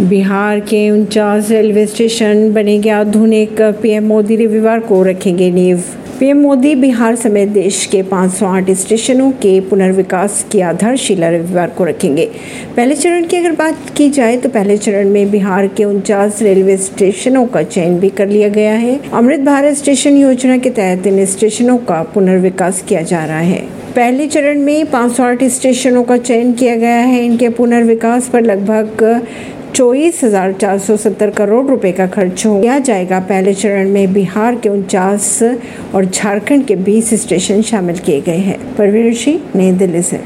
बिहार के उनचास railway station बनेंगे आधुनिक, पीएम मोदी रविवार को रखेंगे नींव। पीएम मोदी बिहार समेत देश के 508 स्टेशनों के पुनर्विकास की आधारशिला रविवार को रखेंगे। पहले चरण की अगर बात की जाए तो पहले चरण में बिहार के उनचास रेलवे स्टेशनों का चयन भी कर लिया गया है। अमृत भारत स्टेशन योजना के तहत इन स्टेशनों का पुनर्विकास किया जा रहा है। पहले चरण में 508 स्टेशनों का चयन किया गया है। इनके पुनर्विकास पर लगभग चौबीस हज़ार चार सौ सत्तर करोड़ रुपए का खर्च किया जाएगा पहले चरण में बिहार के उनचास और झारखंड के बीस स्टेशन शामिल किए गए हैं। परवीन सिंह, नई दिल्ली से।